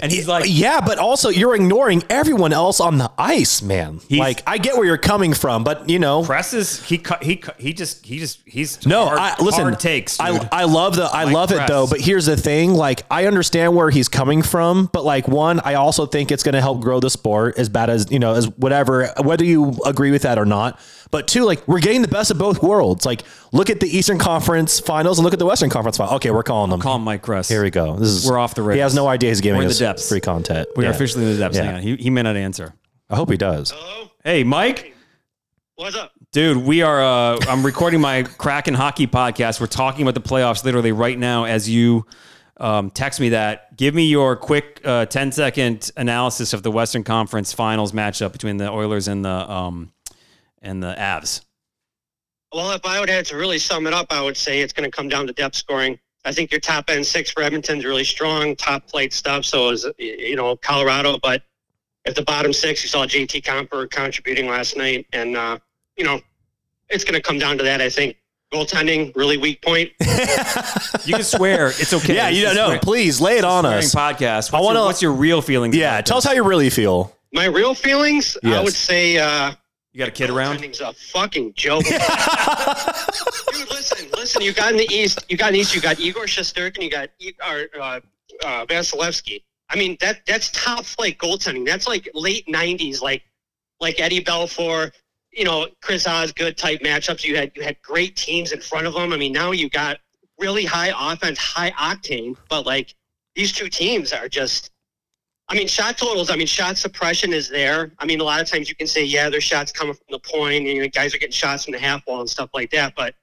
And he's like, yeah, but also you're ignoring everyone else on the ice, man. Like, I get where you're coming from, but you know, presses, he cut, he he just, he just, he's No, hard, I, listen. hard takes. I, dude. I love the I Mike love it though. But here's the thing: like I understand where he's coming from, but like one, I also think it's going to help grow the sport as bad as you know as whatever, whether you agree with that or not. But two, like we're getting the best of both worlds. Like look at the Eastern Conference Finals and look at the Western Conference Finals. Okay, we're calling them. Call him Mike Kress. Here we go. This is We're off the He has no idea he's giving We're in the us depths. free content. we are Yeah. officially in the depths. Yeah. Hang on. He, he may not answer. I hope he does. Hello? Hey, Mike. What's up? Dude, we are. Uh, I'm recording my *laughs* Kraken hockey podcast. We're talking about the playoffs literally right now as you um, text me that. Give me your quick uh, 10 second analysis of the Western Conference Finals matchup between the Oilers and the um, and the Avs. Well, if I would have to really sum it up, I would say it's going to come down to depth scoring. I think your top end six for Edmonton's really strong, top plate stuff. So is you know Colorado, but if the bottom six, you saw JT Compher contributing last night, and uh, you know it's going to come down to that. I think goaltending really weak point. *laughs* You can swear. It's okay. Yeah, you don't know. swear- Please lay it on us. podcast. What's, I wanna- your, what's your real feelings? Yeah, about tell us how you really feel. My real feelings, Yes. I would say. Uh, You got a kid around? Goaltending's a fucking joke. *laughs* Dude, listen, listen. You got in the East. You got in the East. You got Igor Shesterkin. You got E- or, uh, uh, Vasilevskiy. I mean, that that's top flight goaltending. That's like late '90s, like like Eddie Belfour, you know, Chris Osgood type matchups. You had you had great teams in front of them. I mean, now you got really high offense, high octane, but like these two teams are just. I mean, shot totals. I mean, shot suppression is there. I mean, a lot of times you can say, yeah, there's shots coming from the point, and you know, guys are getting shots from the half wall and stuff like that. But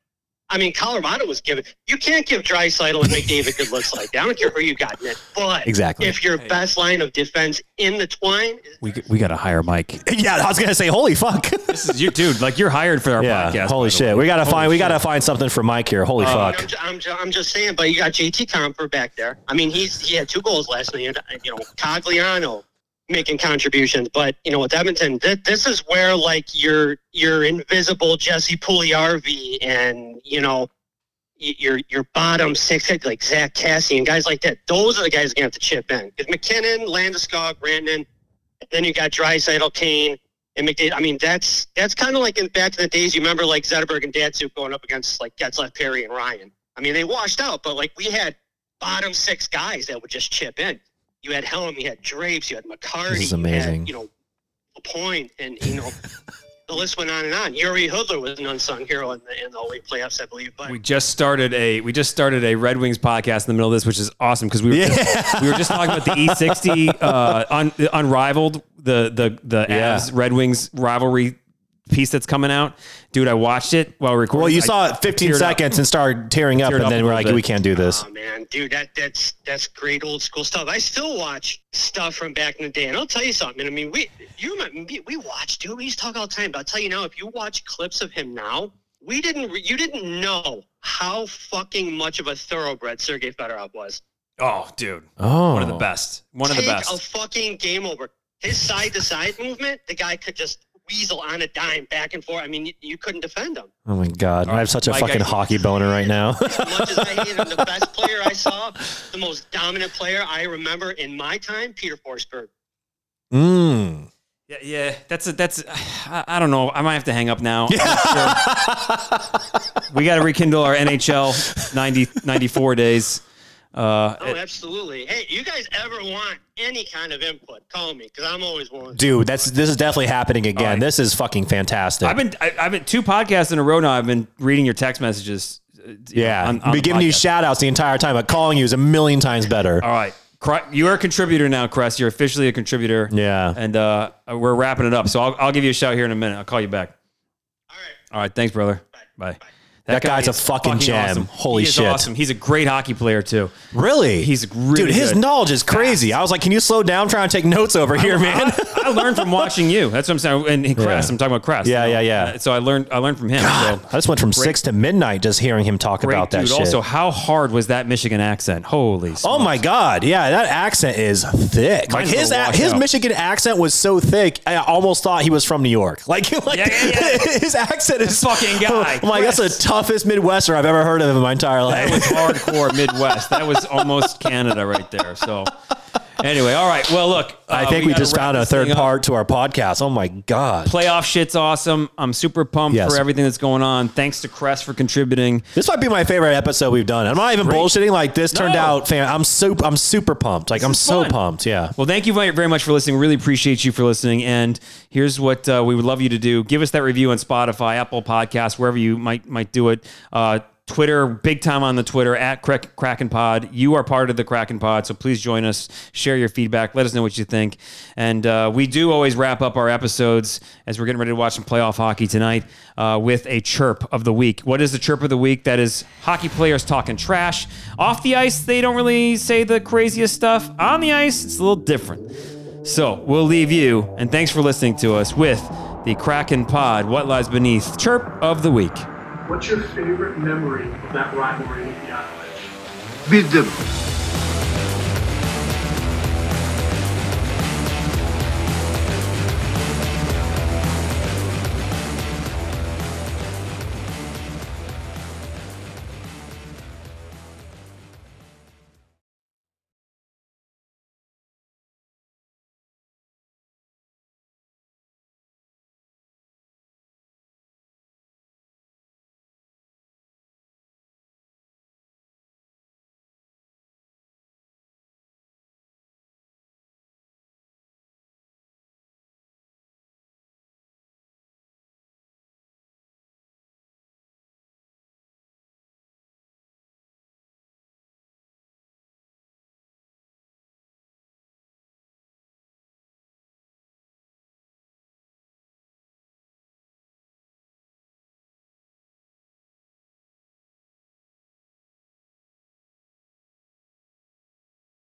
I mean, Colorado was given. You can't give Draisaitl and McDavid good looks like that. I don't care who you got in it. But Exactly. if your best line of defense in the twine, We we got to hire Mike. Yeah, I was gonna say, holy fuck. This is you, dude. Like you're hired for our yeah, podcast. holy shit. way. We gotta Holy find we gotta find something for Mike here. Holy um, fuck. I'm, ju- I'm, ju- I'm just saying. But you got JT Compher back there. I mean, he's he had two goals last night. You know, Cogliano making contributions. But you know, with Edmonton, th- this is where like your your invisible Jesse Puljujarvi and you know your your bottom six like Zach Cassie and guys like that. Those are the guys gonna have to chip in because MacKinnon, Landeskog, Brandon, then you got Draisaitl, Kane, and McDavid. I mean, that's that's kind of like in back in the days. You remember like Zetterberg and Datsyuk going up against like Getzlaf, Perry, and Ryan. I mean, they washed out, but like we had bottom six guys that would just chip in. You had Helm, you had Drapes, you had McCarty, This is you had, amazing. you know, Point, and you know. *laughs* The list went on and on. Jiri Hudler was an unsung hero in the in the Elite playoffs, I believe. But We just started a we just started a Red Wings podcast in the middle of this, which is awesome because we were just, we were just talking about the E60 uh, un, unrivaled the the the Yeah. Avs Red Wings rivalry piece that's coming out. Dude, I watched it while recording. Well, you I saw it 15 teared up. seconds and started tearing up, and up then we're like, bit. we can't do this. Oh man, dude, that that's that's great old school stuff. I still watch stuff from back in the day, and I'll tell you something. I mean, we you remember we- we watch, dude. We used to talk all the time. But I'll tell you now, if you watch clips of him now, we didn't you didn't know how fucking much of a thoroughbred Sergey Fedorov was. Oh, dude, Oh, one of the oh. best. One of the Take best. a fucking game over. His side to side movement, the guy could just weasel on a dime back and forth. I mean, you, you couldn't defend him. Oh my god, I have such a Mike, fucking I- hockey boner right now. *laughs* as much as I hate him, the best *laughs* player I saw, the most dominant player I remember in my time, Peter Forsberg. mm. Yeah, yeah, that's a, that's. I, I don't know. I might have to hang up now. *laughs* I'm sure. we got to rekindle our NHL 90, 94 days. Uh, Oh, absolutely. Hey, you guys ever want any kind of input? Call me because I'm always willing. Dude, that's this is definitely happening again. right. This is fucking fantastic. I've been I, I've been two podcasts in a row now. I've been reading your text messages. uh, yeah, on- on I've been the giving you podcast. shout outs the entire time, but calling you is a million times better. All right, you're a contributor now, Crest. You're officially a contributor. Yeah. and uh, we're wrapping it up. So I'll, I'll give you a shout here in a minute. I'll call you back. All right. All right, thanks, brother. Bye. That guy guy's a is fucking gem. awesome. Holy He shit. awesome. He's a great hockey player too. Really? He's really Dude, his good. knowledge is crazy. I was like, can you slow down trying to take notes over here, man? I, I learned from watching you. That's what I'm saying. And and Crest, Yeah. I'm talking about Crest. Yeah, you know? yeah, yeah. Uh, So I learned I learned from him. I So just went from six to midnight just hearing him talk great about that dude. shit. Also, how hard was that Michigan accent? Holy. Oh my god, yeah, that accent is thick. Like his a- his out. Michigan accent was so thick, I almost thought he was from New York. *laughs* Like, like Yeah, yeah, yeah. *laughs* his accent is fucking guy, *laughs* I'm like, that's Chris. Toughest Midwester I've ever heard of in my entire That life. was hardcore Midwest. That was almost Canada right there. So anyway, all right. Well, look, I uh, think we, gotta just found a third part to our podcast. Oh my god, Playoff shit's awesome. I'm super pumped Yes. for everything that's going on. Thanks to Crest for contributing. this might be my favorite episode we've done. I'm not even Great. bullshitting. Like this turned out, fan. I'm super. I'm super pumped. Like I'm so fun. pumped. Yeah. Well, thank you very very much for listening. Really appreciate you for listening. And here's what uh, we would love you to do: give us that review on Spotify, Apple Podcasts, wherever you might might do it. Uh, Twitter, big time on the Twitter at Kraken Pod. You are part of the Kraken Pod, so please join us. Share your feedback. Let us know what you think. And uh, we do always wrap up our episodes as we're getting ready to watch some playoff hockey tonight uh, with a chirp of the week. What is the chirp of the week? That is hockey players talking trash. Off the ice, they don't really say the craziest stuff. On the ice, it's a little different. So we'll leave you, and thanks for listening to us with the Kraken Pod. What lies beneath? Chirp of the week. What's your favorite memory of that rivalry with the Islanders? Beat them.